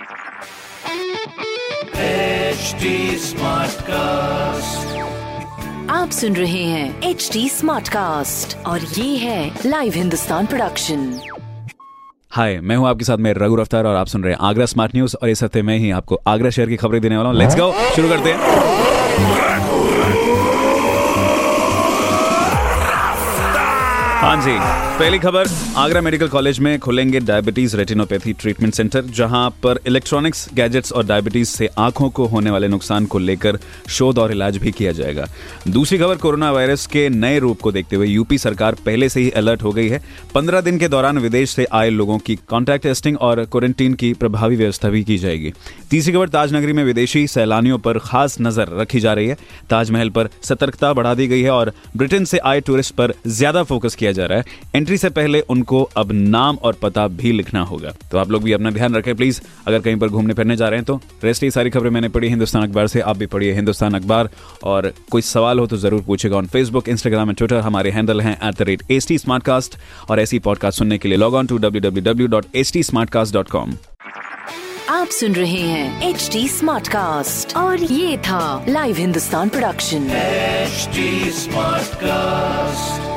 HD Smartcast. आप सुन रहे हैं एच डी स्मार्ट कास्ट और ये है लाइव हिंदुस्तान प्रोडक्शन हाय मैं हूँ आपके साथ में रघु अफ्तार और आप सुन रहे हैं आगरा स्मार्ट न्यूज़ और इस हफ़्ते मैं ही आपको आगरा शहर की खबरें देने वाला हूँ। लेट्स गो शुरू करते हैं। हाँ जी, पहली खबर, आगरा मेडिकल कॉलेज में खुलेंगे डायबिटीज़ रेटिनोपैथी ट्रीटमेंट सेंटर, जहाँ पर इलेक्ट्रॉनिक्स, गैजेट्स और डायबिटीज़ से आँखों को होने वाले नुकसान को लेकर शोध और इलाज भी किया जाएगा। दूसरी खबर, कोरोना वायरस के नए रूप को देखते हुए यूपी सरकार पहले से ही अलर्ट हो गई है। पंद्रह दिन के दौरान विदेश से आए लोगों की कॉन्टैक्ट टेस्टिंग और क्वारंटीन की प्रभावी व्यवस्था भी की जाएगी। तीसरी खबर, ताजनगरी में विदेशी सैलानियों पर खास नज़र रखी जा रही है। ताजमहल पर सतर्कता बढ़ा दी गई है और ब्रिटेन से आए टूरिस्ट पर ज़्यादा फोकस किया जा रहा है। एंट्री से पहले उनको अब नाम और पता भी लिखना होगा। तो आप लोग भी अपना ध्यान रखें प्लीज़ अगर कहीं पर घूमने फिरने जा रहे हैं तो रेस्ट ये सारी खबरें मैंने पढ़ी हिंदुस्तान अखबार से आप भी पढ़िए हिंदुस्तान अखबार। और कोई सवाल हो तो ज़रूर पूछेगा on Facebook Instagram and Twitter हमारे हैंडल हैं at the rate S T और ऐसी पॉडकास्ट सुनने के लिए log on to W W W dot H T आप सुन रहे हैं एच डी स्मार्ट कास्ट और ये था live Hindustan production HD Smartcast.